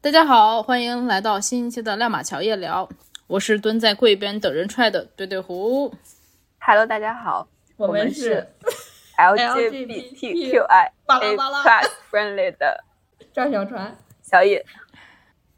大家好，欢迎来到新一期的亮马桥夜聊，我是蹲在柜边等人踹的对对胡。Hello，大家好，我们是是 LGBTQIA 巴拉巴拉 plus friendly 的赵小船，小野。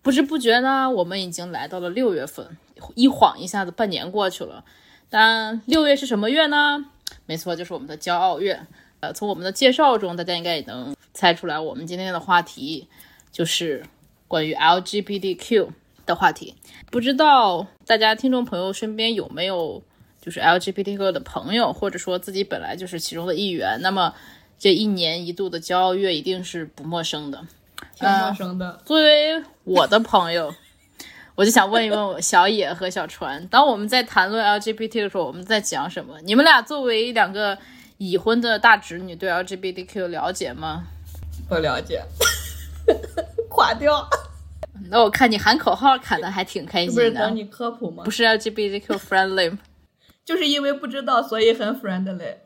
不知不觉呢，我们已经来到了六月份，一晃一下子半年过去了。但六月是什么月呢？没错，就是我们的骄傲月。呃，从我们的介绍中，大家应该也能猜出来，我们今天的话题就是关于 LGBTQ 的话题。不知道大家听众朋友身边有没有就是 LGBTQ 的朋友，或者说自己本来就是其中的一员，那么这一年一度的骄傲月一定是不陌生的。挺陌生的。作为我的朋友，我就想问一问我小野和小船，当我们在谈论 LGBT 的时候，我们在讲什么？你们俩作为两个已婚的大侄女，对 LGBTQ 了解吗？不了解，垮掉，那我看你喊口号喊的还挺开这不是心的等，你科普吗不？是 LGBTQ friendly 吗。就是因为不知道，所以很 friendly。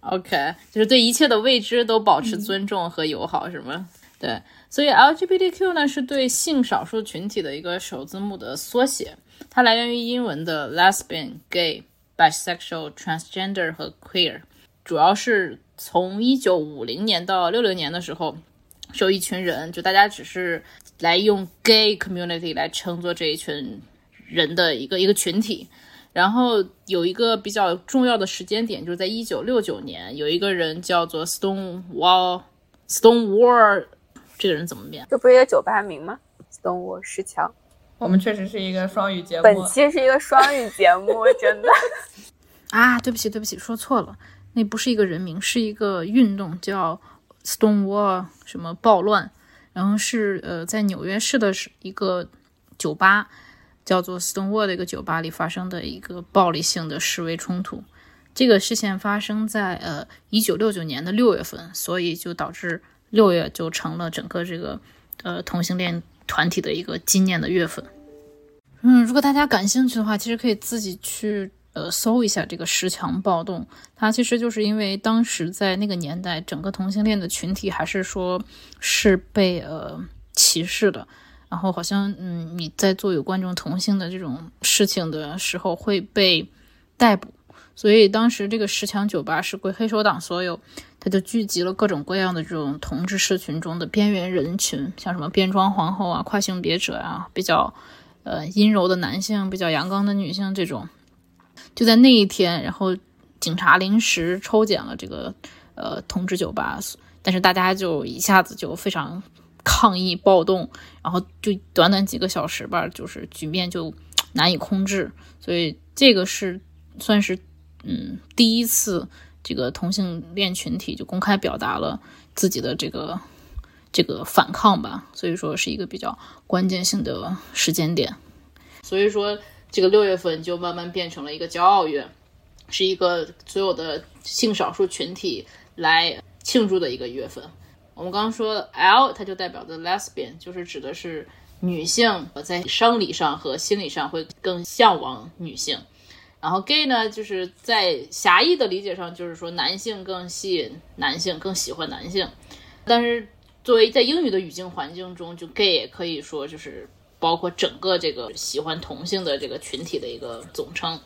OK，就是对一切的未知都保持尊重和友好，是吗？对，所以 LGBTQ 呢是对性少数群体的一个首字母的缩写，它来源于英文的 lesbian、gay、bisexual、transgender 和 queer，主要是从一九五零年到六零年的时候，是有一群人，就大家只是来用 gay community 来称作这一群人的一个一个群体。然后有一个比较重要的时间点，就是在一九六九年，有一个人叫做 Stonewall Stonewall，这个人怎么念？这不是一个酒吧名吗？Stonewall 石墙。我们确实是一个双语节目本，期是一个双语节目，真的。啊，对不起，对不起，说错了，那不是一个人名，是一个运动，叫 Stonewall 什么暴乱，然后是呃在纽约市的一个酒吧，叫做 Stonewall 的一个酒吧里发生的一个暴力性的示威冲突。这个事件发生在呃一九六九年的六月份，所以就导致六月就成了整个这个呃同性恋团体的一个纪念的月份。嗯，如果大家感兴趣的话，其实可以自己去呃搜一下这个十强暴动。它其实就是因为当时在那个年代，整个同性恋的群体还是说是被呃歧视的。然后好像嗯你在做有关这种同性的这种事情的时候会被逮捕，所以当时这个十强酒吧是归黑手党所有，它就聚集了各种各样的这种同志社群中的边缘人群，像什么变装皇后啊、跨性别者啊，比较呃阴柔的男性、比较阳刚的女性这种。就在那一天，然后警察临时抽检了这个呃同志酒吧，但是大家就一下子就非常抗议暴动，然后就短短几个小时吧，就是局面就难以控制，所以这个是算是嗯第一次这个同性恋群体就公开表达了自己的这个这个反抗吧，所以说是一个比较关键性的时间点。所以说，这个六月份就慢慢变成了一个骄傲月，是一个所有的性少数群体来庆祝的一个月份。我们刚刚说 L，它就代表着 lesbian，就是指的是女性在生理上和心理上会更向往女性。然后 gay 呢，就是在狭义的理解上，就是说男性更吸引男性，更喜欢男性。但是作为在英语的语境环境中，就 gay 也可以说就是包括整个这个喜欢同性的这个群体的一个总称。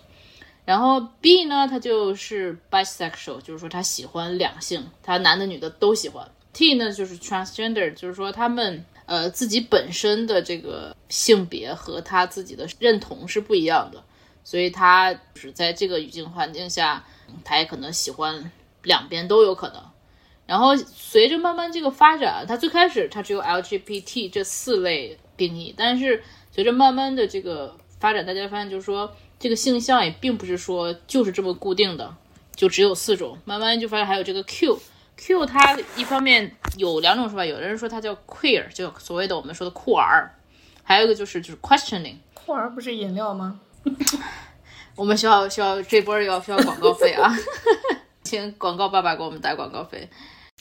然后 B 呢，它就是 bisexual，就是说他喜欢两性，他男的女的都喜欢。T 呢就是 transgender，就是说他们呃自己本身的这个性别和他自己的认同是不一样的，所以他就是在这个语境环境下，他也可能喜欢两边都有可能。然后随着慢慢这个发展，他最开始他只有 LGBT 这四类定义，但是随着慢慢的这个发展，大家发现就是说这个性向也并不是说就是这么固定的，就只有四种，慢慢就发现还有这个 Q。Q 它一方面有两种说法，有的人说它叫 queer，就所谓的我们说的酷儿，还有一个就是就是 questioning。酷儿不是饮料吗？我们需要需要这波要需要广告费啊，请广告爸爸给我们打广告费。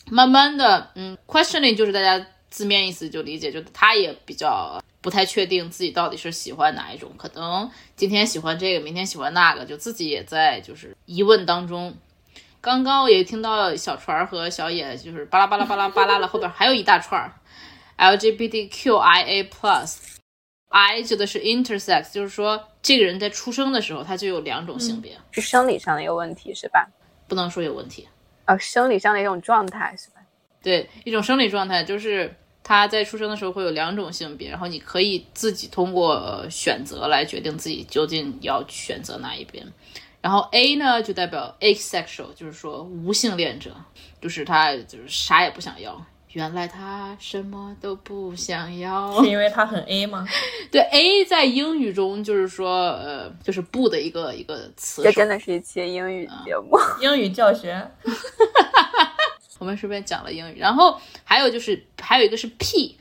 慢慢的，嗯，questioning 就是大家字面意思就理解，就他也比较不太确定自己到底是喜欢哪一种，可能今天喜欢这个，明天喜欢那个，就自己也在就是疑问当中。刚刚我也听到小船和小野就是巴拉巴拉巴拉巴拉了，后边还有一大串儿。LGBTQIA plus，I 指的是 intersex，就是说这个人在出生的时候他就有两种性别，是生理上的一个问题是吧？不能说有问题，呃，生理上的一种状态是吧？对，一种生理状态就是他在出生的时候会有两种性别，然后你可以自己通过呃选择来决定自己究竟要选择哪一边。然后 A 呢就代表 asexual，就是说无性恋者，就是他就是啥也不想要。原来他什么都不想要是，因为他很 A 吗？对 A 在英语中就是说呃就是不的一个一个词。这真的是一期英语节目。英语教学，我们顺便讲了英语，然后还有就是还有一个是 P，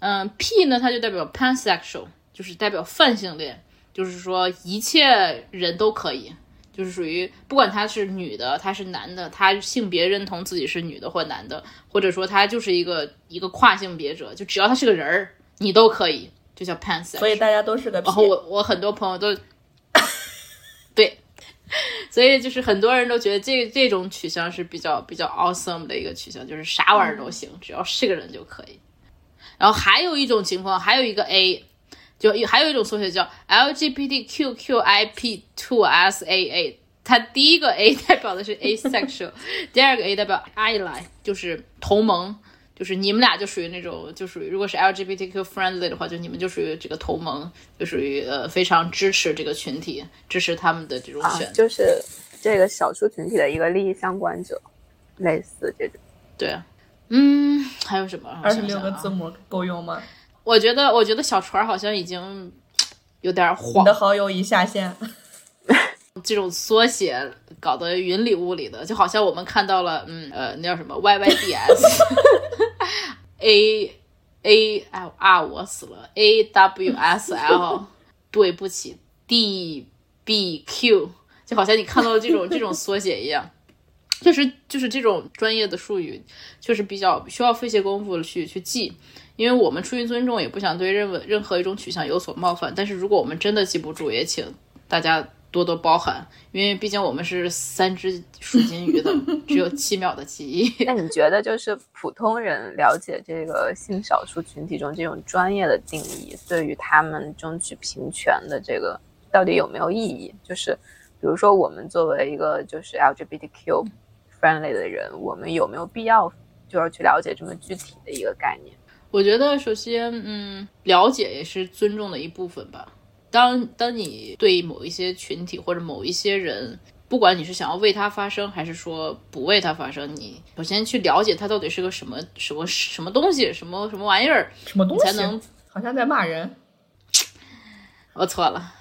嗯，P 呢它就代表 pansexual，就是代表泛性恋，就是说一切人都可以，就是属于不管他是女的，他是男的，他性别认同自己是女的或男的，或者说他就是一个一个跨性别者，就只要他是个人儿，你都可以，就叫 pansexual。所以大家都是个 P 然后。我我很多朋友都，对，所以就是很多人都觉得这这种取向是比较比较 awesome 的一个取向，就是啥玩意儿都行，只要是个人就可以。然后还有一种情况，还有一个 A，就还有一种缩写叫 LGBTQQIP2SAA。它第一个 A 代表的是 asexual，第二个 A 代表 ally，就是同盟，就是你们俩就属于那种，就属于如果是 LGBTQ friendly 的话，就你们就属于这个同盟，就属于呃非常支持这个群体，支持他们的这种啊选择。，就是这个少数群体的一个利益相关者，类似这种。对，嗯，还有什么？二十六个字母够用吗？我觉得，我觉得小船好像已经有点你晃的，好友已下线，这种缩写搞得云里雾里的，就好像我们看到了，嗯呃，那叫什么 YYDS A A 啊啊，我死了 A W S L，对不起 D B Q，就好像你看到了这种这种缩写一样。确实，就是这种专业的术语，确实比较需要费些功夫去去记，因为我们出于尊重，也不想对任何任何一种取向有所冒犯。但是如果我们真的记不住，也请大家多多包涵，因为毕竟我们是三只属金鱼的，只有七秒的记忆。那你觉得，就是普通人了解这个性少数群体中这种专业的定义，对于他们争取平权的这个到底有没有意义？就是比如说，我们作为一个就是 LGBTQ friendly 的人，我们有没有必要就要去了解这么具体的一个概念？我觉得首先，嗯，了解也是尊重的一部分吧。当当你对某一些群体或者某一些人，不管你是想要为他发声，还是说不为他发声，你首先去了解他到底是个什么什么什么东西，什么什么玩意儿，什么东西？才能好像在骂人。我错了，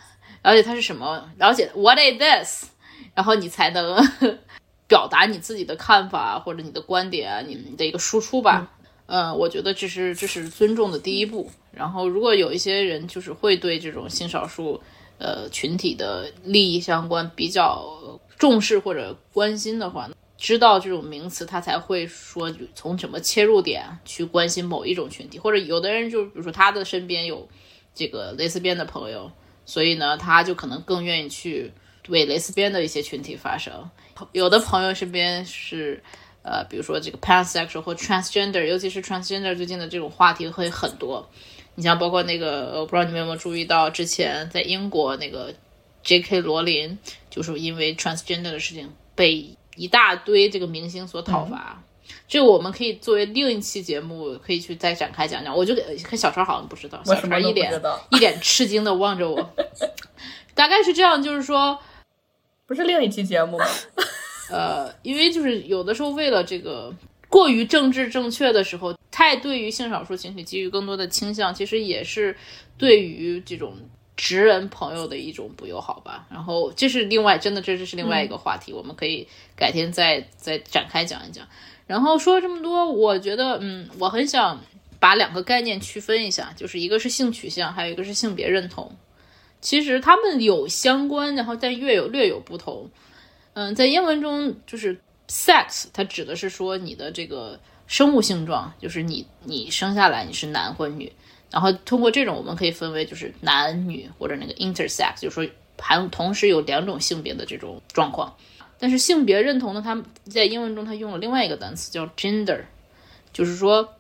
了解他是什么，了解 what is this，然后你才能 表达你自己的看法或者你的观点啊，你你的一个输出吧。嗯、呃我觉得这是这是尊重的第一步。然后，如果有一些人就是会对这种性少数呃群体的利益相关比较重视或者关心的话，知道这种名词，他才会说从什么切入点去关心某一种群体，或者有的人就比如说他的身边有这个蕾丝边的朋友，所以呢，他就可能更愿意去为蕾丝边的一些群体发声。有的朋友身边是呃，比如说这个 pansexual 或 transgender，尤其是 transgender 最近的这种话题会很多。你像包括那个，呃我不知道你们有没有注意到，之前在英国那个 J.K. 罗琳，就是因为 transgender 的事情被一大堆这个明星所讨伐。这个我们可以作为另一期节目，可以去再展开讲讲。我就看小川好像不知道，小川一脸一脸吃惊的望着我，大概是这样，就是说，不是另一期节目吗？呃，因为就是有的时候为了这个过于政治正确的时候，太对于性少数群体给予更多的倾向，其实也是对于这种直人朋友的一种不友好吧。然后这是另外，真的这这是另外一个话题，我们可以改天再再展开讲一讲。然后说了这么多，我觉得，嗯，我很想把两个概念区分一下，就是一个是性取向，还有一个是性别认同。其实他们有相关，然后但略有略有不同。嗯，在英文中就是 sex，它指的是说你的这个生物性状，就是你你生下来你是男或女，然后通过这种我们可以分为就是男女或者那个 intersex，就是说含同时有两种性别的这种状况。但是性别认同呢，它在英文中它用了另外一个单词叫 gender，就是说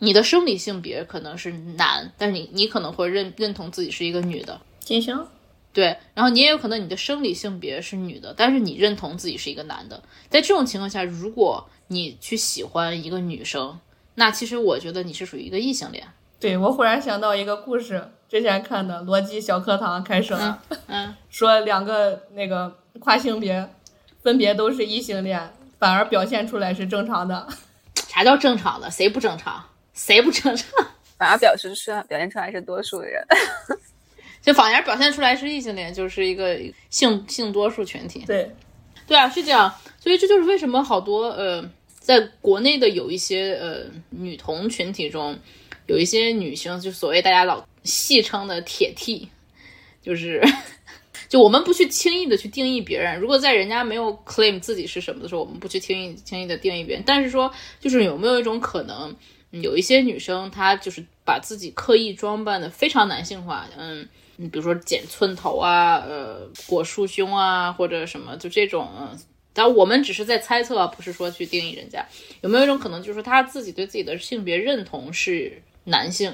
你的生理性别可能是男，但是你你可能会认认同自己是一个女的，金星，对，然后你也有可能你的生理性别是女的，但是你认同自己是一个男的。在这种情况下，如果你去喜欢一个女生，那其实我觉得你是属于一个异性恋。对我忽然想到一个故事，之前看的《逻辑小课堂》开始了，嗯，说两个那个跨性别分别都是异性恋，反而表现出来是正常的。啥叫正常的？谁不正常？谁不正常？反而表示出表现出来是多数人。就反而表现出来是异性恋，就是一个性性多数群体。对，对啊，是这样。所以这就是为什么好多呃，在国内的有一些呃女同群体中，有一些女性，就所谓大家老戏称的铁 T，就是 就我们不去轻易的去定义别人。如果在人家没有 claim 自己是什么的时候，我们不去轻易轻易的定义别人。但是说，就是有没有一种可能，有一些女生她就是把自己刻意装扮的非常男性化，嗯。你比如说剪寸头啊，呃，裹束胸啊，或者什么，就这种，但我们只是在猜测，不是说去定义人家。有没有一种可能，就是他自己对自己的性别认同是男性，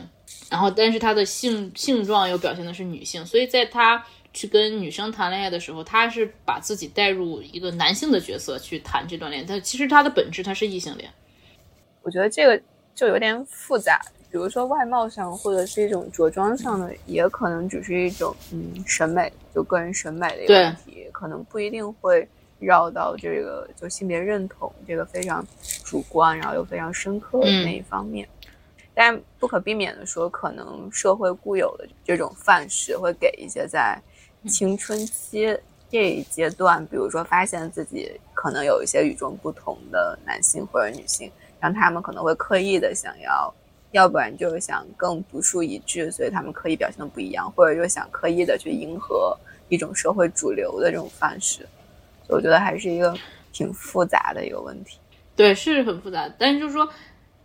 然后但是他的性性状又表现的是女性，所以在他去跟女生谈恋爱的时候，他是把自己带入一个男性的角色去谈这段恋，但其实他的本质他是异性恋。我觉得这个就有点复杂。比如说外貌上，或者是一种着装上的，也可能只是一种嗯审美，就个人审美的一个问题，可能不一定会绕到这个就性别认同这个非常主观，然后又非常深刻的那一方面。但不可避免的说，可能社会固有的这种范式会给一些在青春期这一阶段，比如说发现自己可能有一些与众不同的男性或者女性，让他们可能会刻意的想要。要不然就是想更独树一帜，所以他们刻意表现的不一样，或者就想刻意的去迎合一种社会主流的这种范式，我觉得还是一个挺复杂的一个问题。对，是很复杂。但是就是说，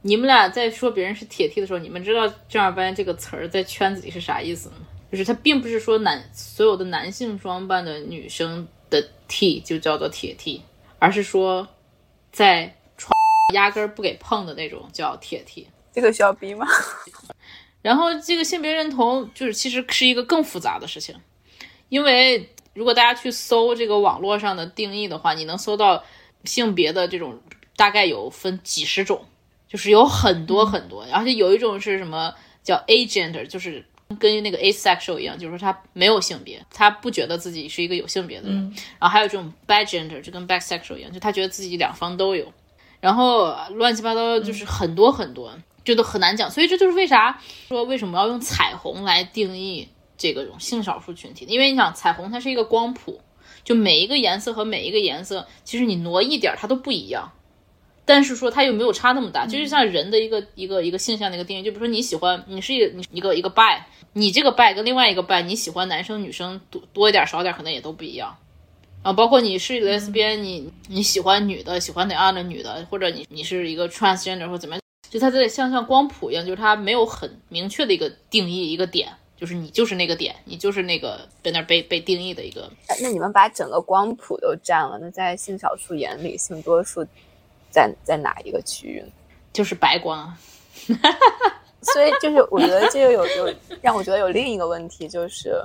你们俩在说别人是铁 T 的时候，你们知道正儿八经这个词儿在圈子里是啥意思吗？就是它并不是说男所有的男性装扮的女生的 T 就叫做铁 T，而是说在床压根儿不给碰的那种叫铁 T。这个需要逼吗？然后这个性别认同就是其实是一个更复杂的事情，因为如果大家去搜这个网络上的定义的话，你能搜到性别的这种大概有分几十种，就是有很多很多，而且有一种是什么叫 agender，就是跟那个 asexual 一样，就是说他没有性别，他不觉得自己是一个有性别的人。然后还有这种 bigender，就跟 bisexual 一样，就他觉得自己两方都有。然后乱七八糟就是很多很多。这都很难讲，所以这就是为啥说为什么要用彩虹来定义这个种性少数群体？因为你想，彩虹它是一个光谱，就每一个颜色和每一个颜色，其实你挪一点它都不一样，但是说它又没有差那么大，就是像人的一个一个一个性向的一个定义，就比如说你喜欢你是一个你一个一个 bi，你这个 bi 跟另外一个 bi，你喜欢男生女生多多一点少点可能也都不一样，啊包括你是 lesbian，你你喜欢女的喜欢哪样的女的，或者你你是一个 transgender 或怎么样。就它在像像光谱一样，就是它没有很明确的一个定义一个点，就是你就是那个点，你就是那个在那被被定义的一个。那你们把整个光谱都占了，那在性少数眼里，性多数在在哪一个区域？就是白光。所以就是我觉得这个有有让我觉得有另一个问题，就是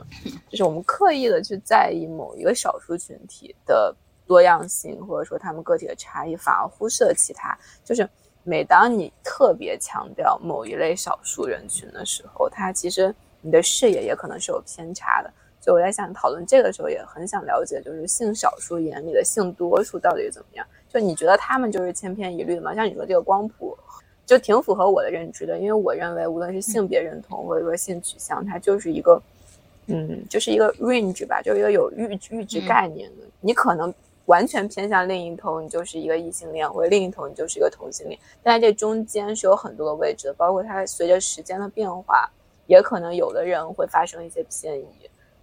就是我们刻意的去在意某一个少数群体的多样性，或者说他们个体的差异，反而忽视了其他，就是。每当你特别强调某一类少数人群的时候，他其实你的视野也可能是有偏差的。所以我在想讨论这个时候，也很想了解，就是性少数眼里的性多数到底怎么样？就你觉得他们就是千篇一律的吗？像你说这个光谱，就挺符合我的认知的，因为我认为无论是性别认同或者说性取向，它就是一个，嗯，就是一个 range 吧，就是一个有阈阈值概念的。你可能。完全偏向另一头，你就是一个异性恋；或者另一头，你就是一个同性恋。但在这中间是有很多个位置的，包括它随着时间的变化，也可能有的人会发生一些偏移。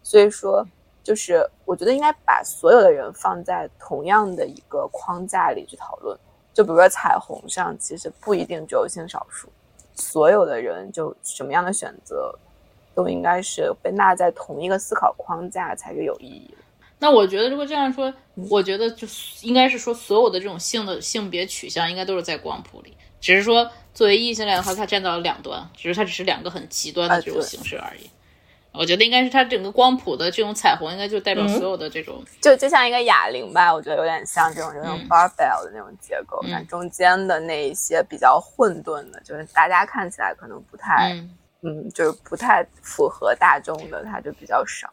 所以说，就是我觉得应该把所有的人放在同样的一个框架里去讨论。就比如说彩虹上，其实不一定只有性少数，所有的人就什么样的选择，都应该是被纳在同一个思考框架才是有意义。那我觉得，如果这样说，我觉得就应该是说，所有的这种性的性别取向应该都是在光谱里，只是说作为异性恋的话，它站到了两端，只是它只是两个很极端的这种形式而已。我觉得应该是它整个光谱的这种彩虹，应该就代表所有的这种，就就像一个哑铃吧，我觉得有点像这种这种 barbell 的那种结构，嗯但中间的那一些比较混沌的，就是大家看起来可能不太，嗯嗯，就是不太符合大众的，它就比较少，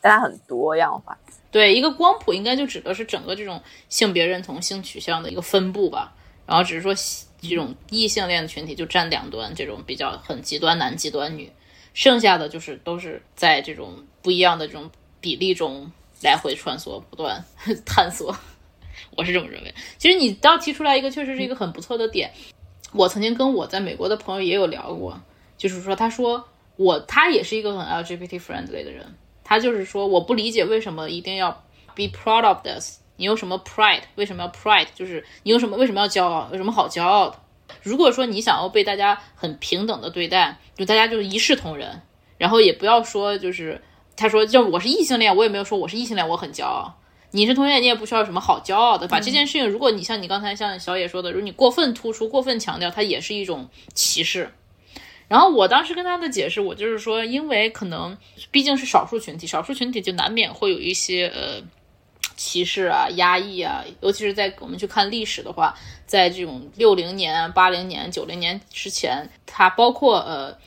但它很多样化。对，一个光谱应该就指的是整个这种性别认同、性取向的一个分布吧。然后只是说这种异性恋的群体就占两端，这种比较很极端男、极端女，剩下的就是都是在这种不一样的这种比例中来回穿梭，不断 探索。我是这么认为。其实你倒提出来一个，确实是一个很不错的点。我曾经跟我在美国的朋友也有聊过，就是说，他说我他也是一个很 LGBT friendly 的人，他就是说我不理解为什么一定要 be proud of this，你有什么 pride？为什么要 pride？就是你有什么为什么要骄傲？有什么好骄傲的？如果说你想要被大家很平等的对待，就大家就是一视同仁，然后也不要说就是他说就我是异性恋，我也没有说我是异性恋，我很骄傲。你是同性恋，你也不需要有什么好骄傲的。把这件事情，如果你像你刚才像小野说的，如果你过分突出、过分强调，它也是一种歧视。然后我当时跟他的解释，我就是说，因为可能毕竟是少数群体，少数群体就难免会有一些呃歧视啊、压抑啊，尤其是在我们去看历史的话，在这种六零年、八零年、九零年之前，它包括呃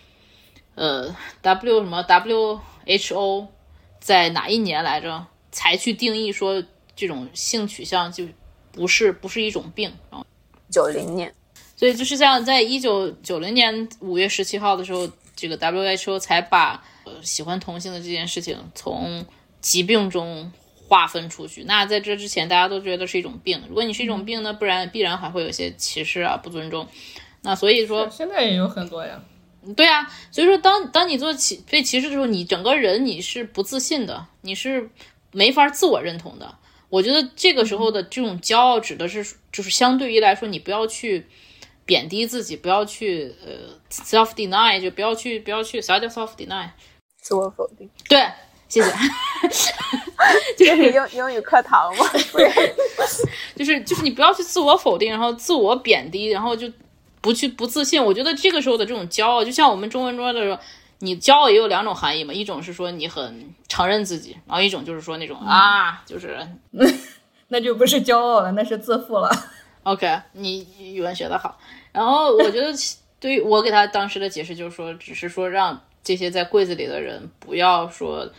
呃 W 什么 WHO 在哪一年来着才去定义说这种性取向就不是不是一种病啊？九零年，所以就是这样，在一九九零年五月十七号的时候，这个 WHO 才把呃喜欢同性的这件事情从疾病中划分出去。那在这之前，大家都觉得是一种病。如果你是一种病呢，不然必然还会有一些歧视啊、不尊重。那所以说，现在也有很多呀。对啊，所以说当当你做歧被歧视的时候，你整个人你是不自信的，你是没法自我认同的。我觉得这个时候的这种骄傲，指的是就是相对于来说，你不要去贬低自己，不要去呃 self deny，就不要去不要去啥叫 self deny？自我否定，对，谢谢。就是英英语课堂吗？不是，就是就是你不要去自我否定，然后自我贬低，然后就不去不自信。我觉得这个时候的这种骄傲，就像我们中文中的，你骄傲也有两种含义嘛，一种是说你很承认自己，然后一种就是说那种啊，就是 那就不是骄傲了，那是自负了。OK，你语文学的好。然后我觉得对于我给他当时的解释就是说，只是说让这些在柜子里的人不要说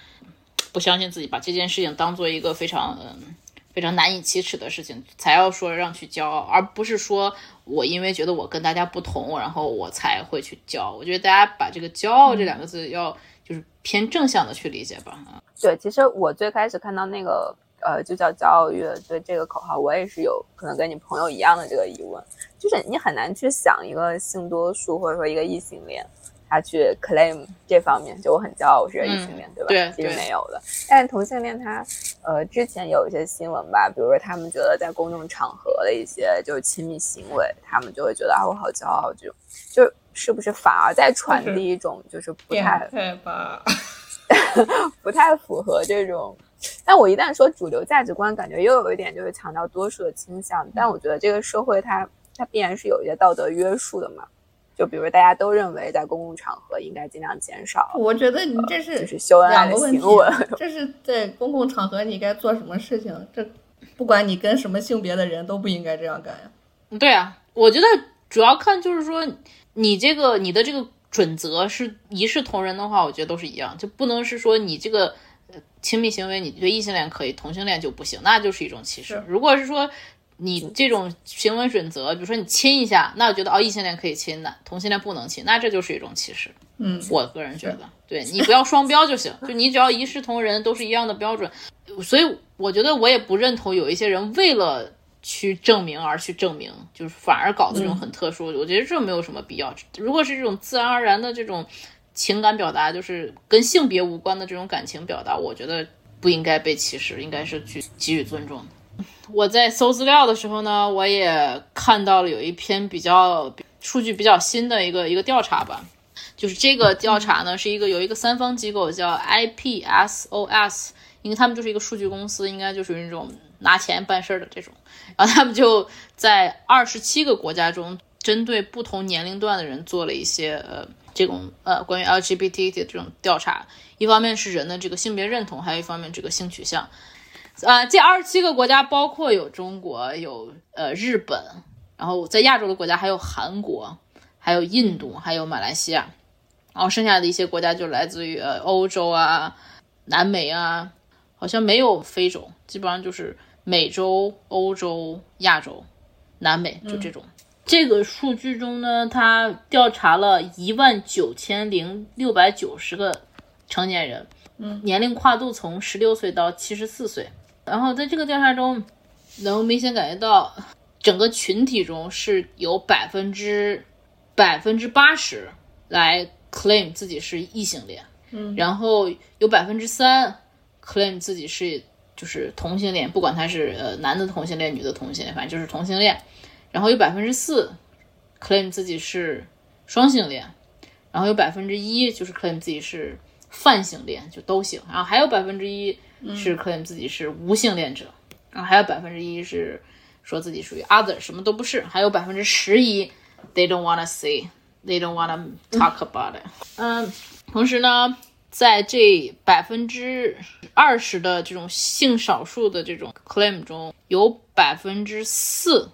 不相信自己，把这件事情当做一个非常嗯非常难以启齿的事情，才要说让去骄傲，而不是说我因为觉得我跟大家不同，然后我才会去骄傲。我觉得大家把这个骄傲这两个字要就是偏正向的去理解吧。啊，对，其实我最开始看到那个呃，就叫骄傲乐队这个口号，我也是有可能跟你朋友一样的这个疑问，就是你很难去想一个性多数或者说一个异性恋，他去 claim 这方面，就我很骄傲我是个异性恋，对吧？其实对对没有的。但是同性恋他呃之前有一些新闻吧，比如说他们觉得在公众场合的一些就是亲密行为，他们就会觉得啊我好骄傲这种，就是是不是反而在传递一种就是不变太吧？不太符合这种。但我一旦说主流价值观，感觉又有一点就是强调多数的倾向。但我觉得这个社会它它必然是有一些道德约束的嘛。就比如大家都认为在公共场合应该尽量减少，我觉得你这是就是秀恩爱的两个问题行为。。这是在公共场合你该做什么事情，这不管你跟什么性别的人都不应该这样干呀。对啊，我觉得主要看就是说你这个你的这个准则是一视同仁的话，我觉得都是一样，就不能是说你这个呃亲密行为你对异性恋可以，同性恋就不行，那就是一种歧视。如果是说你这种行为准则，比如说你亲一下，那我觉得哦异性恋可以亲的，同性恋不能亲，那这就是一种歧视。嗯，我个人觉得，对你不要双标就行，就你只要一视同仁，都是一样的标准。所以我觉得我也不认同有一些人为了去证明而去证明，就是反而搞的这种很特殊。我觉得这没有什么必要。如果是这种自然而然的这种情感表达，就是跟性别无关的这种感情表达，我觉得不应该被歧视，应该是去给予尊重的。我在搜资料的时候呢，我也看到了有一篇比较数据比较新的一个一个调查吧，就是这个调查呢是一个有一个三方机构叫 IPSOS，因为他们就是一个数据公司，应该就是那种拿钱办事儿的这种，然后他们就在二十七个国家中针对不同年龄段的人做了一些呃这种呃关于 LGBT 的这种调查。一方面是人的这个性别认同，还有一方面这个性取向。啊，这二十七个国家包括有中国，有呃日本，然后在亚洲的国家还有韩国，还有印度，还有马来西亚。然后剩下的一些国家就来自于呃欧洲啊、南美啊，好像没有非洲，基本上就是美洲、欧洲、亚洲、南美，就这种。这个数据中呢，他调查了一万九千零六百九十个成年人，嗯，年龄跨度从十六岁到七十四岁。然后在这个调查中，能明显感觉到整个群体中是有百分之百分之八十来。claim 自己是异性恋，嗯，然后有百分之三 claim 自己是就是同性恋，不管他是呃男的同性恋、女的同性恋，反正就是同性恋。然后有百分之四 claim 自己是双性恋，然后有百分之一就是 claim 自己是泛性恋，就都行。然后还有百分之一是 claim 自己是无性恋者，然后还有百分之一是说自己属于 other，什么都不是。还有百分之十一 they don't wanna say。They don't want to talk about it。嗯，同时呢，在这百分之二十的这种性少数的这种 claim 中，有百分之四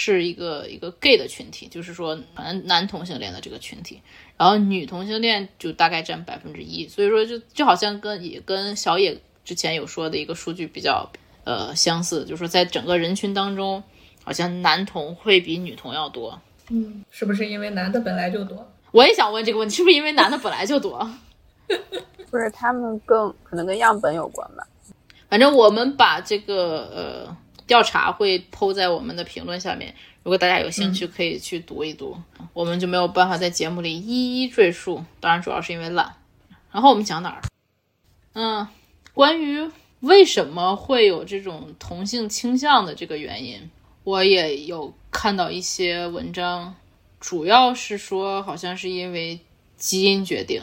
是一个一个 gay 的群体，就是说男男同性恋的这个群体。然后女同性恋就大概占百分之一，所以说就就好像跟也跟小野之前有说的一个数据比较呃相似，就是说在整个人群当中，好像男同会比女同要多。嗯，是不是因为男的本来就多？我也想问这个问题，是不是因为男的本来就多？不是，他们更可能跟样本有关吧。反正我们把这个呃调查会抛在我们的评论下面，如果大家有兴趣可以去读一读。我们就没有办法在节目里一一赘述，当然主要是因为懒。然后我们讲哪儿？嗯，关于为什么会有这种同性倾向的这个原因。我也有看到一些文章，主要是说好像是因为基因决定，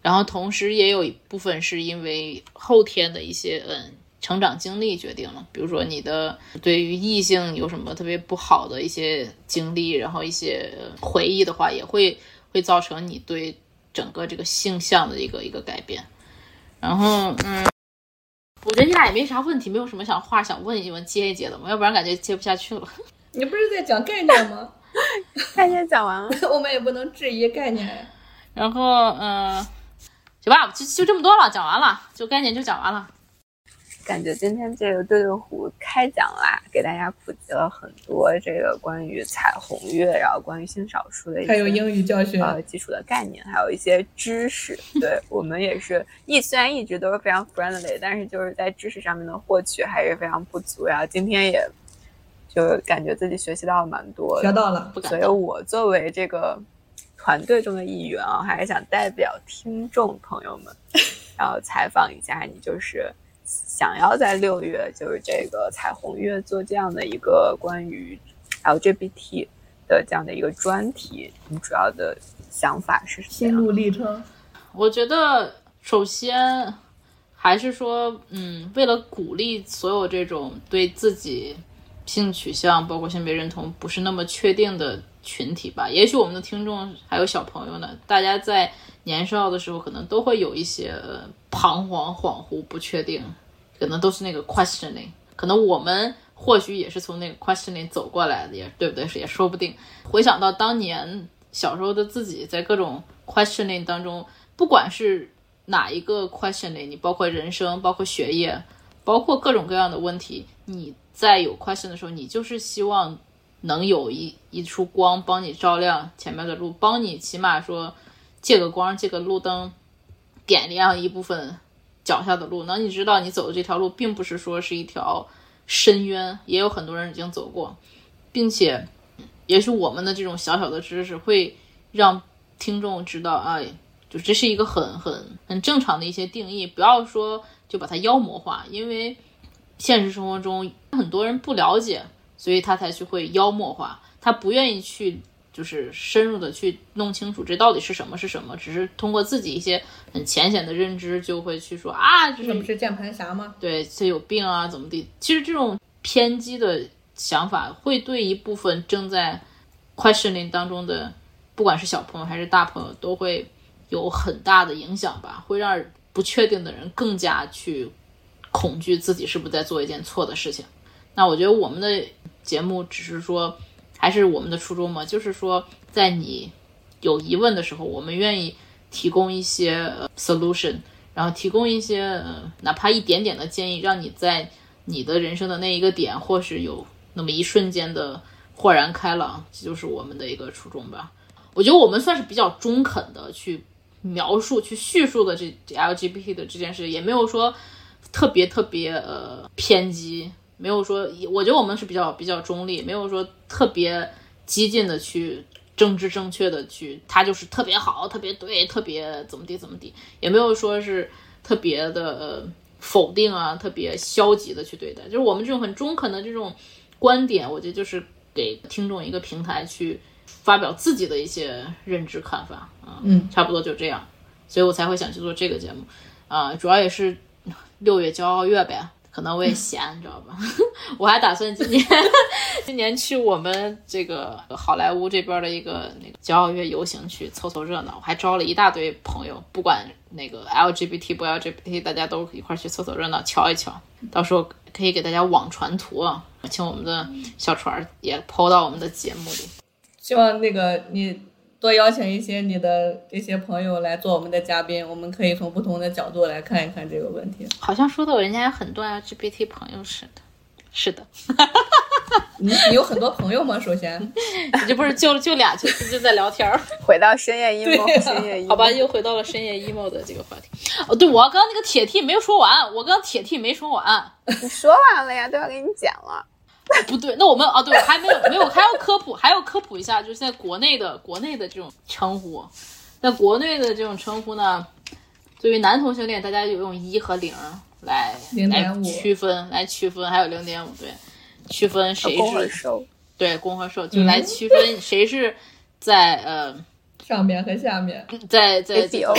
然后同时也有一部分是因为后天的一些嗯成长经历决定了。比如说你的对于异性有什么特别不好的一些经历，然后一些回忆的话，也会会造成你对整个这个性向的一个一个改变。然后嗯。我觉得你俩也没啥问题，没有什么想话想问一问、接一接的吗？要不然感觉接不下去了。你不是在讲概念吗？概念讲完了，我们也不能质疑概念。然后，嗯，行吧，就就这么多了，讲完了，就概念就讲完了。感觉今天这个对对虎开讲啦，给大家普及了很多这个关于彩虹月，然后关于性少数的一些，还有英语教学呃基础的概念，还有一些知识。对我们也是一虽然一直都是非常 friendly，但是就是在知识上面的获取还是非常不足。然后今天也就感觉自己学习到了蛮多，学到了。所以我作为这个团队中的一员啊，还是想代表听众朋友们，然后采访一下你，就是。想要在六月，就是这个彩虹月做这样的一个关于 LGBT 的这样的一个专题，你主要的想法是什么？心路历程，我觉得首先还是说，嗯，为了鼓励所有这种对自己性取向包括性别认同不是那么确定的群体吧。也许我们的听众还有小朋友呢，大家在年少的时候可能都会有一些彷徨、恍惚、不确定。可能都是那个 questioning，可能我们或许也是从那个 questioning 走过来的，也对不对？也说不定。回想到当年小时候的自己，在各种 questioning 当中，不管是哪一个 questioning，你包括人生，包括学业，包括各种各样的问题，你在有 question 的时候，你就是希望能有一一束光帮你照亮前面的路，帮你起码说借个光，借个路灯，点亮一部分。脚下的路，那你知道你走的这条路并不是说是一条深渊，也有很多人已经走过，并且，也许我们的这种小小的知识会让听众知道，哎，就这是一个很很很正常的一些定义，不要说就把它妖魔化，因为现实生活中很多人不了解，所以他才去会妖魔化，他不愿意去。就是深入的去弄清楚这到底是什么是什么，只是通过自己一些很浅显的认知就会去说啊，这不是键盘侠吗？对，这有病啊，怎么地？其实这种偏激的想法会对一部分正在 questioning 当中的，不管是小朋友还是大朋友，都会有很大的影响吧，会让不确定的人更加去恐惧自己是不是在做一件错的事情。那我觉得我们的节目只是说，还是我们的初衷嘛，就是说，在你有疑问的时候，我们愿意提供一些 solution，然后提供一些呃，哪怕一点点的建议，让你在你的人生的那一个点，或是有那么一瞬间的豁然开朗，这就是我们的一个初衷吧。我觉得我们算是比较中肯的去描述、去叙述的这 LGBT 的这件事，也没有说特别特别呃偏激。没有说，我觉得我们是比较比较中立，没有说特别激进的去政治正确的去，他就是特别好、特别对、特别怎么地怎么地，也没有说是特别的否定啊、特别消极的去对待，就是我们这种很中肯的这种观点，我觉得就是给听众一个平台去发表自己的一些认知看法啊，嗯，差不多就这样，所以我才会想去做这个节目啊，主要也是六月骄傲月呗。可能我也闲，你知道吧？我还打算今年 今年去我们这个好莱坞这边的一个那个骄傲月游行去凑凑热闹。我还招了一大堆朋友，不管那个 LGBT 不 LGBT，大家都一块去凑凑热闹，瞧一瞧。到时候可以给大家网传图啊，请我们的小船也抛到我们的节目里。希望那个你。多邀请一些你的这些朋友来做我们的嘉宾，我们可以从不同的角度来看一看这个问题。好像说的人家有很多 LGBT 朋友似的，是的。你你有很多朋友吗？首先，你这不是就就俩就就在聊天儿。回到深夜 emo，深夜 emo，好吧，又回到了深夜 emo 的这个话题。哦，对，我刚刚那个铁 T 没有说完，我刚刚铁 T 没说完。你说完了呀，都要给你讲了。不对，那我们啊，对还没有没有还要科普，还要科普一下，就是在国内的国内的这种称呼，在国内的这种称呼呢，对于男同性恋，大家就用一和零来来区分，来区分，还有零点五，对，区分谁是对攻和受，就来区分谁是在呃上面和下面，在在比欧。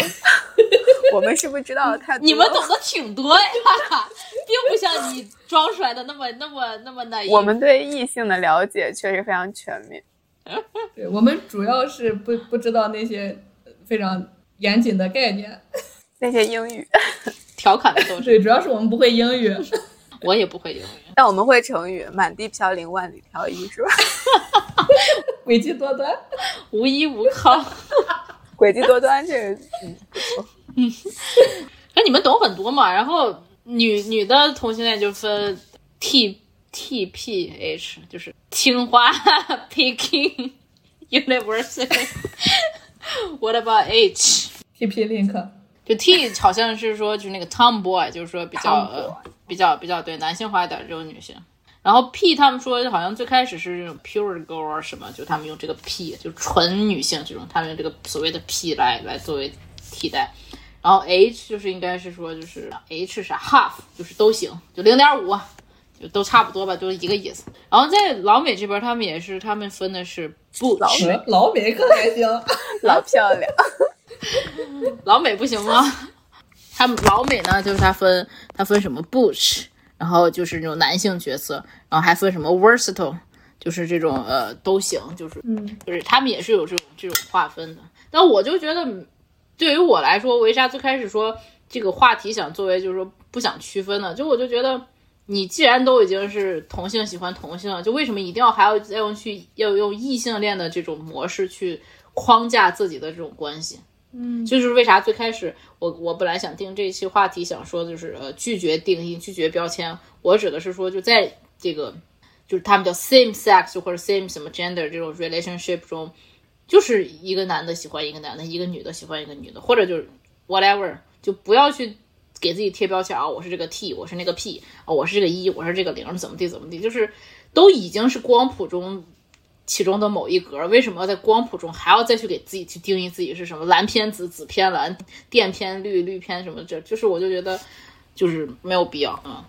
我们是不是知道的太？你们懂得挺多呀，并不像你装出来的那么那么那么的。我们对异性的了解确实非常全面。对我们主要是不不知道那些非常严谨的概念，那些英语 调侃的都是。对，主要是我们不会英语，我也不会英语，但我们会成语“满地飘零，万里挑一”，是吧？诡计多端，无依无靠，诡计多端，这个嗯不错。嗯，哎，你们懂很多嘛？然后女女的同性恋就分 T T P H，就是清华 Peking University。What about H？T P Link。就 T 好像是说就是那个 Tomboy，就是说比较呃比较比较对男性化一点这种女性。然后 P 他们说好像最开始是这种 Pure Girl 什么，就他们用这个 P，就纯女性这种，他们用这个所谓的 P 来来作为替代。然后 H 就是应该是说就是 H 啥 half 就是都行，就零点五，就都差不多吧，都是一个意思。然后在老美这边，他们也是他们分的是不老美老美可还行，老漂亮。老美不行吗？他们老美呢，就是他分他分什么 butch，然后就是那种男性角色，然后还分什么 versatile，就是这种呃都行，就是嗯，就是他们也是有这种这种划分的。但我就觉得。对于我来说，为啥最开始说这个话题想作为就是说不想区分呢？就我就觉得，你既然都已经是同性喜欢同性了，就为什么一定要还要再用去要用异性恋的这种模式去框架自己的这种关系？嗯，就是为啥最开始我我本来想定这一期话题，想说就是呃拒绝定义、拒绝标签。我指的是说就在这个就是他们叫 same sex 或者 same 什么 gender 这种 relationship 中。就是一个男的喜欢一个男的，一个女的喜欢一个女的，或者就是 whatever，就不要去给自己贴标签啊！我是这个 T，我是那个 P，啊，我是这个一，我是这个零，怎么地怎么地，就是都已经是光谱中其中的某一格，为什么要在光谱中还要再去给自己去定义自己是什么蓝偏紫，紫偏蓝，电偏绿，绿偏什么？这就是我就觉得就是没有必要啊，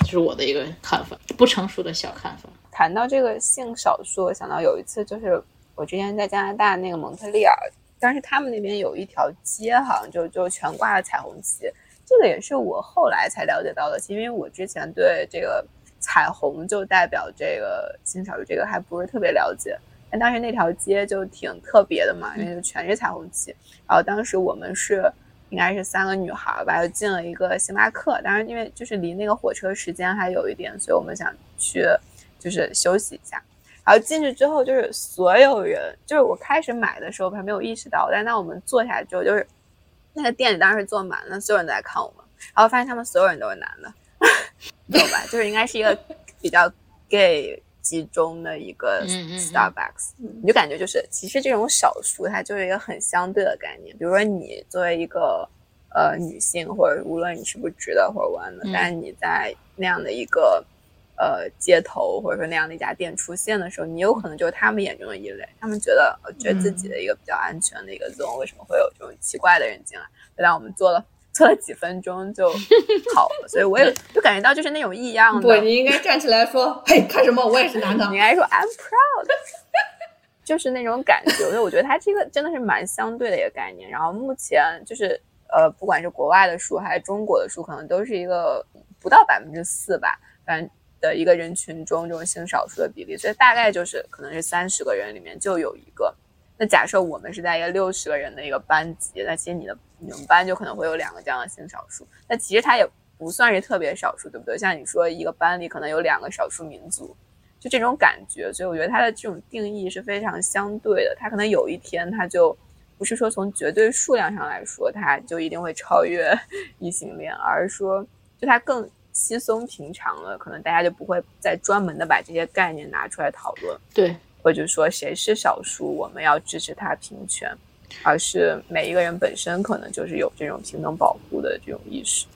这是我的一个看法，不成熟的小看法。谈到这个性少数，想到有一次就是。我之前在加拿大那个蒙特利尔，当时他们那边有一条街，好像就就全挂了彩虹旗。这个也是我后来才了解到的，因为我之前对这个彩虹就代表这个性少数这个还不是特别了解。但当时那条街就挺特别的嘛，因为就全是彩虹旗。然后当时我们是应该是三个女孩吧，就进了一个星巴克。当然，因为就是离那个火车时间还有一点，所以我们想去就是休息一下。然后进去之后，就是所有人，就是我开始买的时候还没有意识到，但当我们坐下来之后，就是那个店里当时坐满了，所有人都在看我们。然后发现他们所有人都是男的，懂吧？就是应该是一个比较 gay 集中的一个 Starbucks，你就感觉就是其实这种少数它就是一个很相对的概念。比如说你作为一个呃女性，或者无论你是不是直的或者弯的，但是你在那样的一个呃街头或者说那样的一家店出现的时候，你有可能就是他们眼中的异类。他们觉得觉得自己的一个比较安全的一个 zone，为什么会有这种奇怪的人进来？就让我们做了。做了几分钟就 好了，所以我也就感觉到就是那种异样的。不，你应该站起来说：“嘿，看什么？我也是男的。”你应该说 “I'm proud”，就是那种感觉。所以我觉得它这个真的是蛮相对的一个概念。然后目前就是呃，不管是国外的书还是中国的书，可能都是一个不到百分之四吧，反正的一个人群中这种性少数的比例。所以大概就是可能是三十个人里面就有一个。那假设我们是在一个六十个人的一个班级，那其实你的你们班就可能会有两个这样的性少数。那其实它也不算是特别少数，对不对？像你说一个班里可能有两个少数民族，就这种感觉。所以我觉得它的这种定义是非常相对的。它可能有一天它就不是说从绝对数量上来说，它就一定会超越 异性恋，而是说就它更稀松平常了，可能大家就不会再专门的把这些概念拿出来讨论。对。或者说谁是少数，我们要支持他平权，而是每一个人本身可能就是有这种平等保护的这种意识。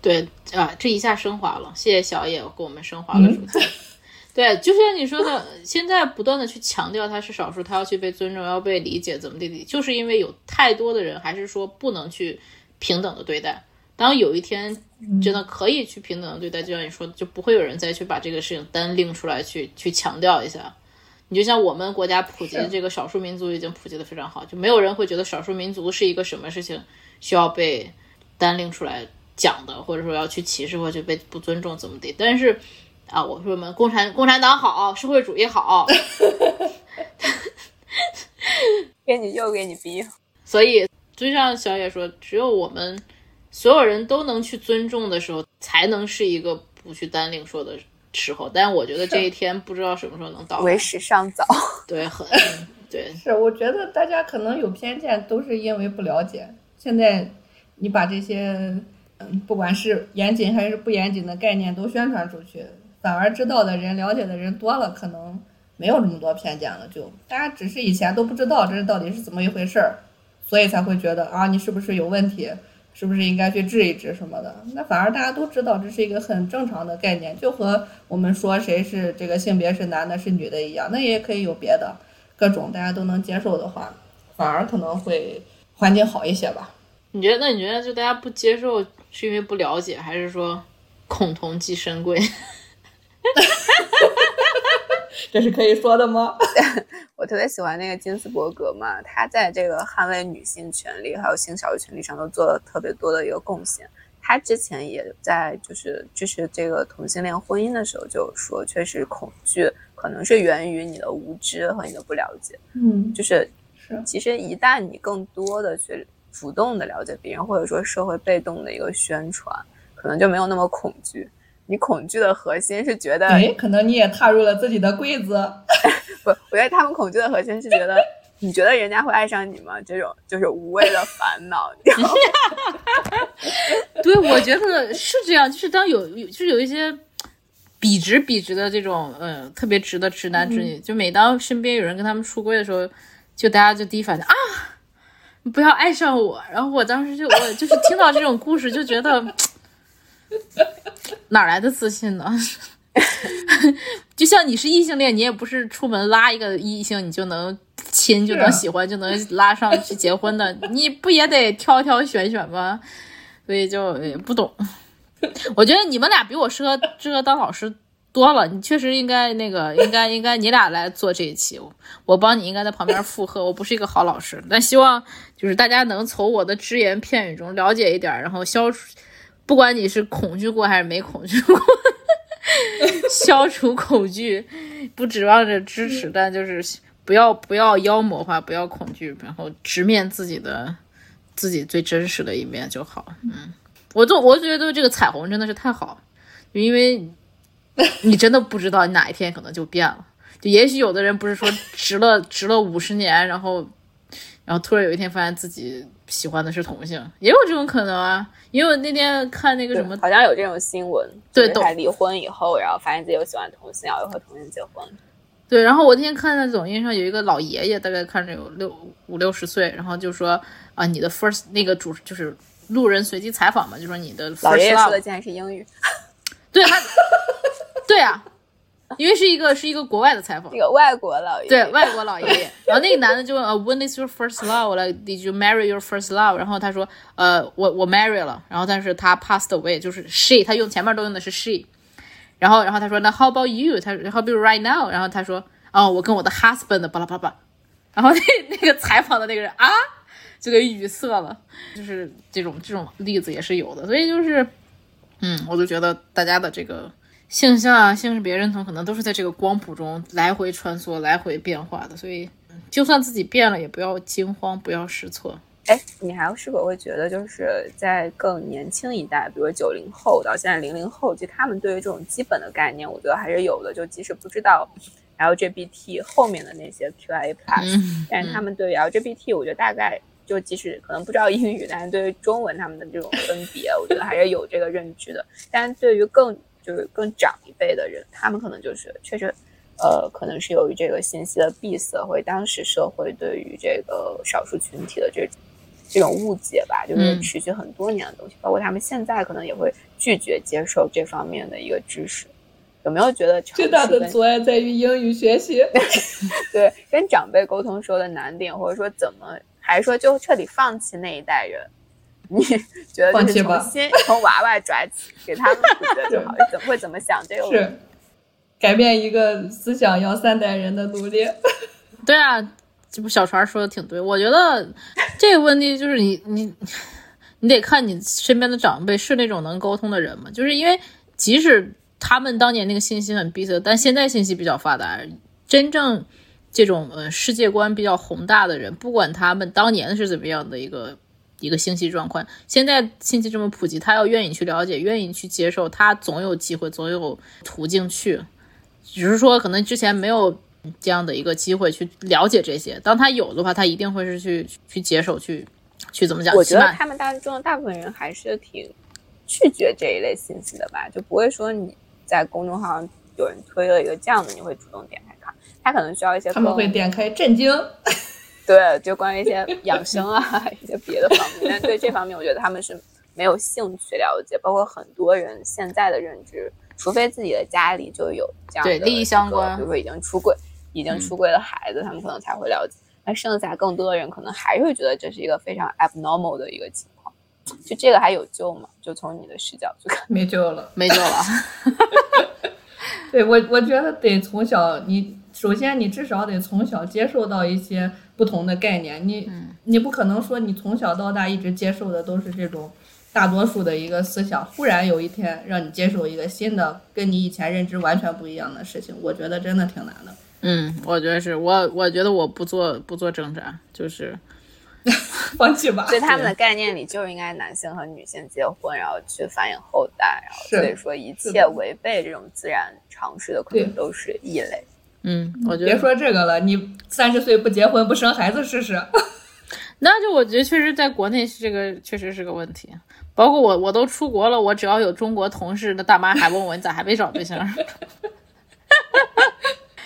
对啊，这一下升华了，谢谢小野给我们升华了主题。对，就像你说的，现在不断的去强调他是少数，他要去被尊重，要被理解，怎么地地，就是因为有太多的人还是说不能去平等的对待。当有一天真的可以去平等的对待，就像你说，就不会有人再去把这个事情单拎出来去去强调一下。你就像我们国家普及这个少数民族已经普及的非常好，就没有人会觉得少数民族是一个什么事情需要被单拎出来讲的，或者说要去歧视或者被不尊重怎么的。但是啊，我说我们共产共产党好，社会主义好，给你又给你逼。所以就像小野说，只有我们所有人都能去尊重的时候，才能是一个不去单拎说的。时候，但我觉得这一天不知道什么时候能到，为时尚早。对，很 对。是，我觉得大家可能有偏见，都是因为不了解。现在你把这些，嗯，不管是严谨还是不严谨的概念都宣传出去，反而知道的人、了解的人多了，可能没有那么多偏见了。就大家只是以前都不知道这是到底是怎么一回事儿，所以才会觉得啊，你是不是有问题？是不是应该去治一治什么的？那反而大家都知道这是一个很正常的概念，就和我们说谁是这个性别是男的是女的一样，那也可以有别的各种大家都能接受的话，反而可能会环境好一些吧？你觉得？那你觉得就大家不接受是因为不了解，还是说恐同寄生贵？这是可以说的吗？我特别喜欢那个金斯伯格嘛，他在这个捍卫女性权利还有性少数权利上都做了特别多的一个贡献。他之前也在就是支持这个同性恋婚姻的时候就说，确实恐惧可能是源于你的无知和你的不了解。嗯，就是是，其实一旦你更多的去主动的了解别人，或者说社会被动的一个宣传，可能就没有那么恐惧。你恐惧的核心是觉得，哎，可能你也踏入了自己的柜子。不，我觉得他们恐惧的核心是觉得，你觉得人家会爱上你吗？这种就是无谓的烦恼。对，我觉得是这样。就是当有有，就是有一些笔直笔直的这种，嗯，特别直的直男直女，就每当身边有人跟他们出柜的时候，就大家就第一反应啊，不要爱上我。然后我当时就我就是听到这种故事，就觉得。哪来的自信呢？就像你是异性恋，你也不是出门拉一个异性，你就能亲，就能喜欢，就能拉上去结婚的，你不也得挑挑选选吗？所以就不懂。我觉得你们俩比我适合适合当老师多了，你确实应该那个，应该应该你俩来做这一期，我帮你应该在旁边附和。我不是一个好老师，但希望就是大家能从我的只言片语中了解一点，然后消除。不管你是恐惧过还是没恐惧过，消除恐惧，不指望着支持，但就是不要不要妖魔化，不要恐惧，然后直面自己的自己最真实的一面就好。嗯，我就我觉得这个彩虹真的是太好，就因为 你真的不知道你哪一天可能就变了。就也许有的人不是说直了直了五十年，然后然后突然有一天发现自己喜欢的是同性，也有这种可能啊。因为我那天看那个什么，好像有这种新闻，对，他离婚以后，然后发现自己又喜欢同性，然后又和同性结婚。对，然后我那天看在抖音上有一个老爷爷，大概看着有六五六十岁，然后就说啊，你的 first 那个主就是路人随机采访嘛，就说你的 first 老爷爷说的竟然是英语，对他，对啊。因为是一个是一个国外的采访，一个外国老爷爷，对外国老爷爷。然后那个男的就问呃，When is your first love? Like did you marry your first love? 然后他说，呃，我我 marry 了。然后但是他 passed away，就是 she，他用前面都用的是 she。然后然后他说，那 How about you? 他 How about right now? 然后他说，哦，我跟我的 husband 巴拉巴拉。然后那那个采访的那个人啊，就给语塞了。就是这种这种例子也是有的，所以就是，嗯，我就觉得大家的这个。性向啊，性别认同可能都是在这个光谱中来回穿梭、来回变化的，所以就算自己变了，也不要惊慌，不要失措。哎，你还是否会觉得，就是在更年轻一代，比如九零后到现在零零后，其实他们对于这种基本的概念，我觉得还是有的。就即使不知道 LGBT 后面的那些 QIA plus，但是他们对于 LGBT，我觉得大概就即使可能不知道英语，但是对于中文他们的这种分别，我觉得还是有这个认知的。但是对于更就是更长一辈的人，他们可能就是确实，呃，可能是由于这个信息的闭塞，或者当时社会对于这个少数群体的这种这种误解吧，就是持续很多年的东西，包括他们现在可能也会拒绝接受这方面的一个知识。有没有觉得最大的阻碍在于英语学习？对，跟长辈沟通时候的难点，或者说怎么，还是说就彻底放弃那一代人？你觉得就是从先从娃娃抓起，给他们 就好。怎么会怎么想这个？是改变一个思想要三代人的努力。对啊，这不小船说的挺对。我觉得这个问题就是你你你得看你身边的长辈是那种能沟通的人吗？就是因为即使他们当年那个信息很闭塞，但现在信息比较发达，真正这种呃世界观比较宏大的人，不管他们当年是怎么样的一个。一个信息状况，现在信息这么普及，他要愿意去了解，愿意去接受，他总有机会，总有途径去。只是说，可能之前没有这样的一个机会去了解这些。当他有的话，他一定会是去去接受，去去怎么讲？我觉得他们当中大部分人还是挺拒绝这一类信息的吧，就不会说你在公众号上有人推了一个这样的，你会主动点开看。他可能需要一些，他们会点开震惊。对，就关于一些养生啊，一些别的方面，但对这方面，我觉得他们是没有兴趣了解。包括很多人现在的认知，除非自己的家里就有这样的利益相关，比如说已经出柜、已经出柜的孩子，他们可能才会了解。那剩下更多的人，可能还是会觉得这是一个非常 abnormal 的一个情况。就这个还有救吗？就从你的视角去看，没救了，没救了。对我，我觉得得从小，你首先你至少得从小接受到一些。不同的概念，你你不可能说你从小到大一直接受的都是这种大多数的一个思想，忽然有一天让你接受一个新的跟你以前认知完全不一样的事情，我觉得真的挺难的。嗯，我觉得是我，我觉得我不做不做挣扎，就是 放弃吧。在他们的概念里，就应该男性和女性结婚，然后去繁衍后代，然后所以说一切违背这种自然常识的，可能都是异类。嗯，我觉得别说这个了，你三十岁不结婚不生孩子试试？那就我觉得确实在国内这个确实是个问题。包括我，我都出国了，我只要有中国同事的大妈还问我你咋还没找对象？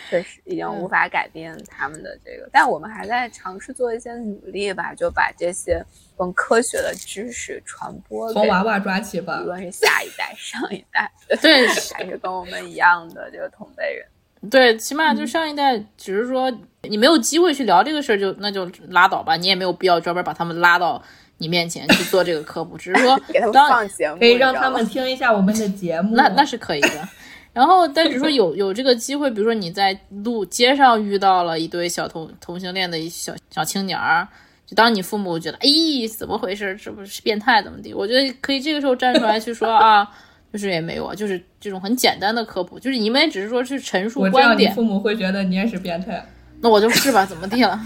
确实已经无法改变他们的这个，但我们还在尝试做一些努力吧，就把这些更科学的知识传播。从娃娃抓起吧，无论是下一代、上一代，对，还是跟我们一样的这个同辈人。对，起码就上一代，只是说你没有机会去聊这个事儿，就那就拉倒吧。你也没有必要专门把他们拉到你面前去做这个科普，只是说 给他们放节目，可以让他们听一下我们的节目。那那是可以的。然后，但只是说有有这个机会，比如说你在路街上遇到了一对小同同性恋的一小小青年儿，就当你父母觉得，哎，怎么回事？这不是变态怎么地？我觉得可以这个时候站出来去说啊。就是也没有啊，就是这种很简单的科普，就是你们也只是说是陈述观点。父母会觉得你也是变态。那我就是吧，怎么地了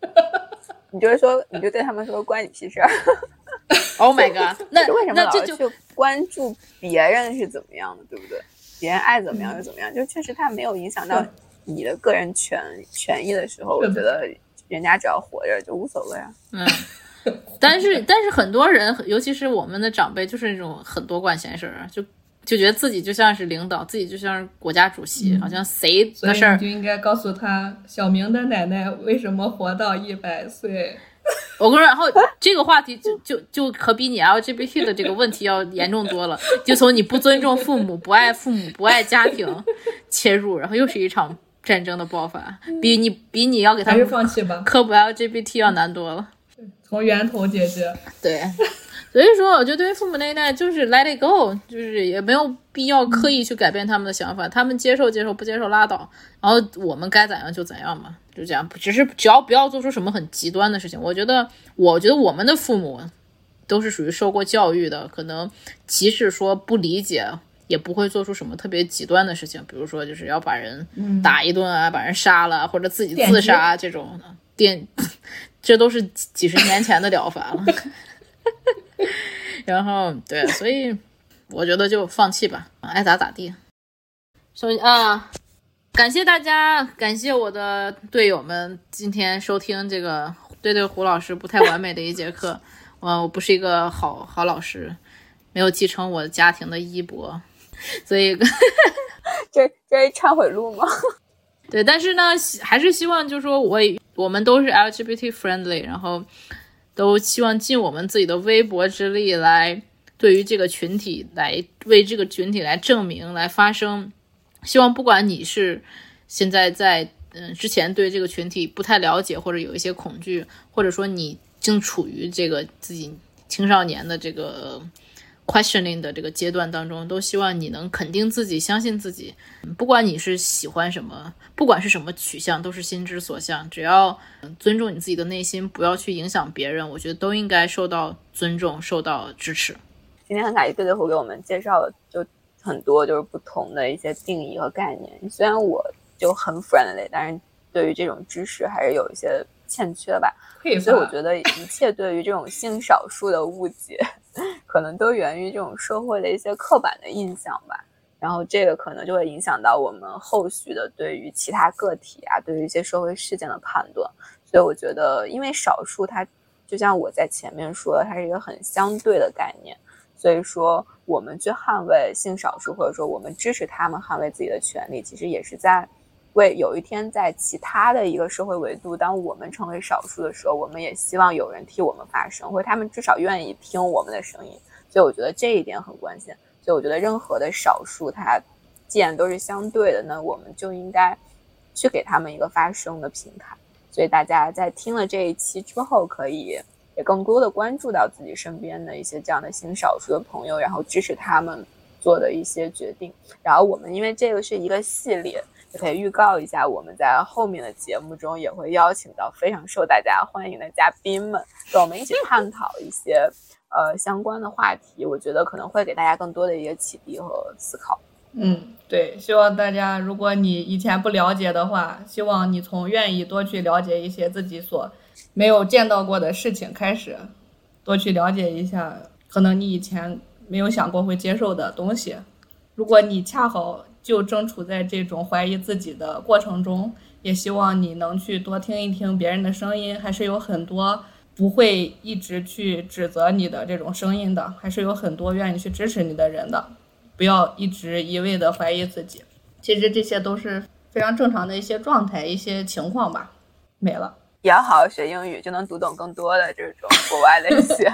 你就是说，你就对他们说关你屁事儿。？Oh my god！那 为什么那这就老是去关注别人是怎么样的，对不对？别人爱怎么样就怎么样，就确实他没有影响到你的个人权权益的时候，我觉得人家只要活着就无所谓啊。嗯。但是但是很多人，尤其是我们的长辈，就是那种很多管闲事儿，就就觉得自己就像是领导，自己就像是国家主席，嗯好像谁的事儿你就应该告诉他，小明的奶奶为什么活到一百岁？我跟你说，然后这个话题就就就可比你 LGBT 的这个问题要严重多了。就从你不尊重父母、不爱父母、不爱家庭切入，然后又是一场战争的爆发，比你比你要给他还是们放弃吧，科普 LGBT 要难多了。从源头解决。对，所以说我觉得对于父母那一代，就是 let it go，就是也没有必要刻意去改变他们的想法，他们接受接受，不接受拉倒。然后我们该怎样就怎样嘛，就这样。只是只要不要做出什么很极端的事情。我觉得，我觉得我们的父母都是属于受过教育的，可能即使说不理解。也不会做出什么特别极端的事情，比如说就是要把人打一顿啊，把人杀了，或者自己自杀这种的。电，这都是几几十年前的疗法了。然后对，所以我觉得就放弃吧，爱咋咋地。首先啊，感谢大家，感谢我的队友们今天收听这个对对胡老师不太完美的一节课。我我不是一个好好老师，没有继承我家庭的衣钵，所以 这这是忏悔录吗？对，但是呢，还是希望就是说我我们都是 LGBT friendly，然后都希望尽我们自己的微薄之力来对于这个群体来为这个群体来证明、来发声。希望不管你是现在在嗯之前对这个群体不太了解，或者有一些恐惧，或者说你正处于这个自己青少年的这个 questioning 的这个阶段当中，都希望你能肯定自己，相信自己。不管你是喜欢什么，不管是什么取向，都是心之所向。只要尊重你自己的内心，不要去影响别人，我觉得都应该受到尊重，受到支持。今天很感谢对对胡给我们介绍了就很多就是不同的一些定义和概念。虽然我就很 friendly，但是对于这种知识还是有一些欠缺吧。所以我觉得一切对于这种性少数的误解，可能都源于这种社会的一些刻板的印象吧。然后这个可能就会影响到我们后续的对于其他个体啊，对于一些社会事件的判断。所以我觉得，因为少数它就像我在前面说的，它是一个很相对的概念。所以说，我们去捍卫性少数，或者说我们支持他们捍卫自己的权利，其实也是在为有一天在其他的一个社会维度，当我们成为少数的时候，我们也希望有人替我们发声，或者他们至少愿意听我们的声音。所以我觉得这一点很关键。所以我觉得任何的少数，它既然都是相对的，那我们就应该去给他们一个发声的平台。所以大家在听了这一期之后，可以也更多的关注到自己身边的一些这样的新少数的朋友，然后支持他们做的一些决定。然后我们因为这个是一个系列，可以预告一下，我们在后面的节目中也会邀请到非常受大家欢迎的嘉宾们，跟我们一起探讨一些呃相关的话题。我觉得可能会给大家更多的一个启迪和思考。嗯，对，希望大家，如果你以前不了解的话，希望你从愿意多去了解一些自己所没有见到过的事情开始，多去了解一下可能你以前没有想过会接受的东西。如果你恰好就正处在这种怀疑自己的过程中，也希望你能去多听一听别人的声音，还是有很多不会一直去指责你的这种声音的，还是有很多愿意去支持你的人的。不要一直一味的怀疑自己，其实这些都是非常正常的一些状态、一些情况吧。没了，也要好好学英语，就能读懂更多的这种国外的一些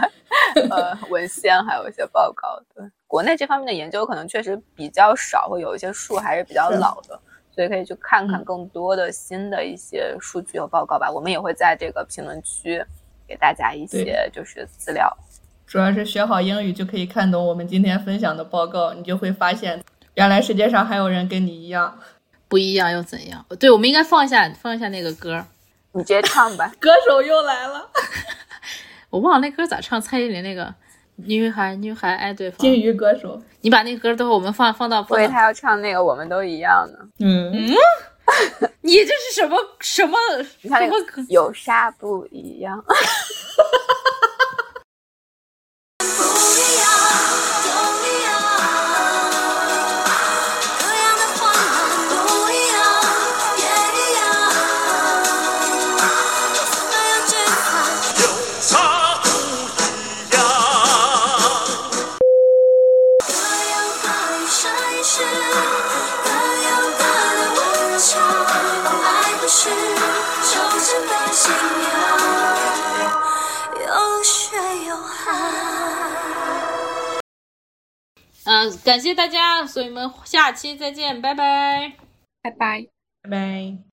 呃文献，还有一些报告。对，国内这方面的研究可能确实比较少，会有一些数还是比较老的，所以可以去看看更多的新的一些数据和报告吧。我们也会在这个评论区给大家一些就是资料。主要是学好英语就可以看懂我们今天分享的报告，你就会发现，原来世界上还有人跟你一样，不一样又怎样？对，我们应该放一下放一下那个歌，你直接唱吧。歌手又来了，我忘了那歌咋唱，蔡依林那个，女孩女孩爱对方，金鱼歌手，你把那歌都给我们放放到，所以，他要唱那个我们都一样的。嗯。你这是什么什么？什么个。有啥不一样？哈哈哈。感谢大家所以我们下期再见拜拜。拜拜。拜拜。